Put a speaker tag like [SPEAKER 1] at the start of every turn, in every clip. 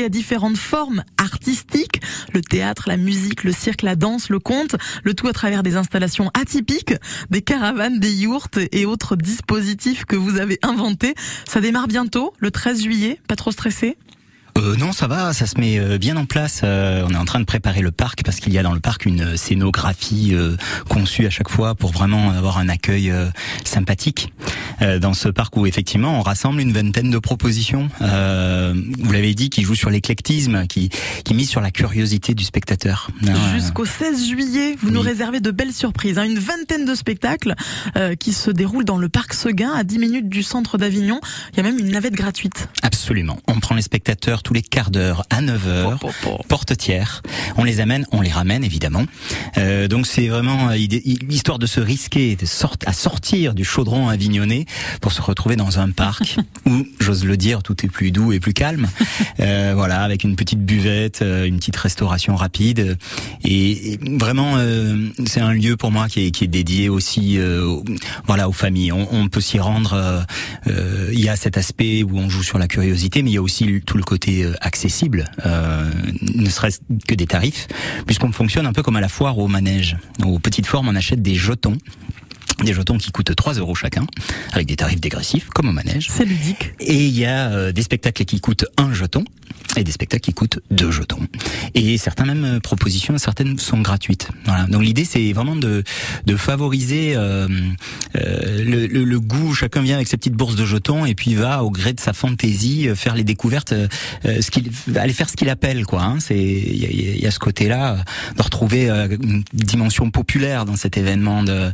[SPEAKER 1] à différentes formes artistiques, le théâtre, la musique, le cirque, la danse, le conte, le tout à travers des installations atypiques, des caravanes, des yourtes et autres dispositifs que vous avez inventés. Ça démarre bientôt, le 13 juillet, pas trop stressé?
[SPEAKER 2] Euh, non, ça va, ça se met euh, bien en place. Euh, on est en train de préparer le parc parce qu'il y a dans le parc une scénographie conçue à chaque fois pour vraiment avoir un accueil sympathique. Dans ce parc où effectivement on rassemble une vingtaine de propositions. vous l'avez dit, qui jouent sur l'éclectisme, qui, qui mise sur la curiosité du spectateur.
[SPEAKER 1] Jusqu'au 16 juillet, vous nous réservez de belles surprises. Hein. une vingtaine de spectacles qui se déroulent dans le parc Seguin, à 10 minutes du centre d'Avignon. Il y a même une navette gratuite.
[SPEAKER 2] Absolument. On prend les spectateurs tous les quarts d'heure à 9 heures, porte tiers. On les amène, on les ramène évidemment. Euh, donc c'est vraiment euh, l'histoire de se risquer, de à sortir du chaudron avignonné pour se retrouver dans un parc où, j'ose le dire, tout est plus doux et plus calme. Euh, voilà, avec une petite buvette, euh, une petite restauration rapide. Et, vraiment, euh, c'est un lieu pour moi qui est, qui est dédié aussi, voilà, aux familles. On, on peut s'y rendre. Il y a cet aspect où on joue sur la curiosité, mais il y a aussi tout le côté euh, accessible, euh, ne serait-ce que des tarifs, puisqu'on fonctionne un peu comme à la foire ou au manège. Aux petites formes, on achète des jetons des jetons qui coûtent 3 euros chacun, avec des tarifs dégressifs, comme au manège.
[SPEAKER 1] C'est ludique.
[SPEAKER 2] Et il y a euh, des spectacles qui coûtent un jeton, et des spectacles qui coûtent deux jetons. Et certaines même euh, propositions, certaines sont gratuites. Voilà. Donc l'idée c'est vraiment de, de favoriser euh, euh, le, le, le, goût. Chacun vient avec ses petites bourses de jetons et puis va au gré de sa fantaisie faire les découvertes, ce qu'il aller faire ce qu'il appelle quoi. Hein. C'est il y, y a, ce côté-là de retrouver une dimension populaire dans cet événement, de,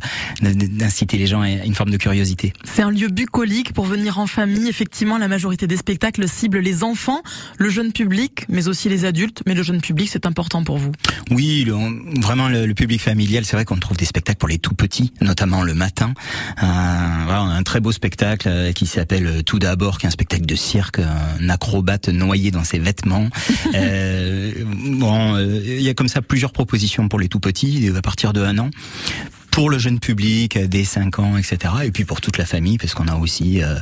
[SPEAKER 2] d'inciter les gens à une forme de curiosité.
[SPEAKER 1] C'est un lieu bucolique pour venir en famille. Effectivement, la majorité des spectacles ciblent les enfants, le jeune public, mais aussi les adultes. Mais le jeune public, c'est important pour vous.
[SPEAKER 2] Oui, vraiment le, public familial, c'est vrai qu'on trouve des spectacles pour les tout petits, notamment le matin. Euh, voilà, on a un très beau spectacle euh, qui s'appelle euh, Tout d'abord, qui est un spectacle de cirque, un acrobate noyé dans ses vêtements. euh, bon, il y a comme ça plusieurs propositions pour les tout petits, à partir de un an pour le jeune public des 5 ans, etc. Et puis pour toute la famille, parce qu'on a aussi euh,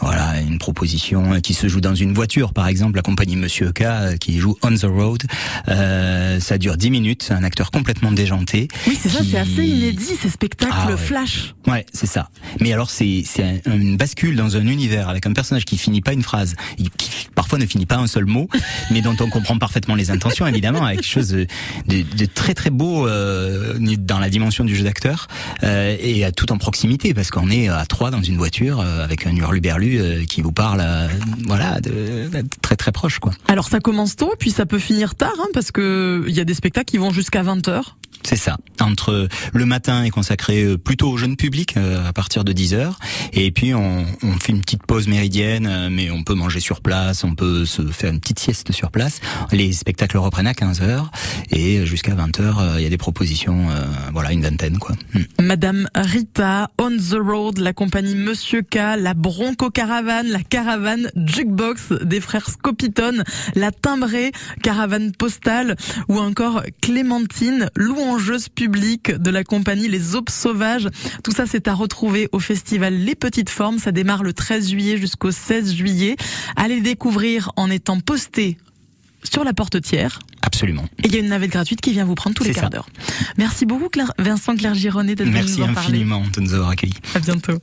[SPEAKER 2] voilà une proposition qui se joue dans une voiture, par exemple la compagnie Monsieur K euh, qui joue On the Road. Euh, ça dure 10 minutes, c'est un acteur complètement déjanté.
[SPEAKER 1] Oui, c'est ça, c'est assez inédit ces spectacles ah flash.
[SPEAKER 2] Ouais, c'est ça. Mais alors c'est c'est une bascule dans un univers avec un personnage qui finit pas une phrase, qui parfois ne finit pas un seul mot, mais dont on comprend parfaitement les intentions, évidemment, avec quelque chose de, de, très très beau euh, dans la dimension du jeu d'acteur euh, et tout en proximité, parce qu'on est à trois dans une voiture euh, avec un hurluberlu euh, qui vous parle, euh, voilà, de, très très proche, quoi.
[SPEAKER 1] Alors ça commence tôt, puis ça peut finir tard, hein, parce que il y a des spectacles qui vont jusqu'à 20 h
[SPEAKER 2] c'est ça. Entre le matin est consacré euh, plutôt au jeune public euh, à partir de 10 heures, et puis on, on, fait une petite pause méridienne, euh, mais on peut manger sur place, on peut se faire une petite sieste sur place. Les spectacles reprennent à 15 heures et jusqu'à 20 heures, il y a des propositions, voilà, une vingtaine quoi.
[SPEAKER 1] Hmm. Madame Rita, On the Road, la compagnie Monsieur K, la Bronco Caravane, la caravane Jukebox des frères Scopiton, la Timbrée, caravane postale, ou encore Clémentine, Louange louangeuse publique de la compagnie Les Aubes Sauvages. Tout ça, c'est à retrouver au festival Les Petites Formes. Ça démarre le 13 juillet jusqu'au 16 juillet. Allez découvrir en étant posté sur la porte tiers.
[SPEAKER 2] Absolument.
[SPEAKER 1] Et il y a une navette gratuite qui vient vous prendre tous les quarts d'heure. Merci beaucoup Claire, Vincent Claire Gironnet d'être venu nous
[SPEAKER 2] en parler. Merci infiniment de nous avoir accueillis.
[SPEAKER 1] À bientôt.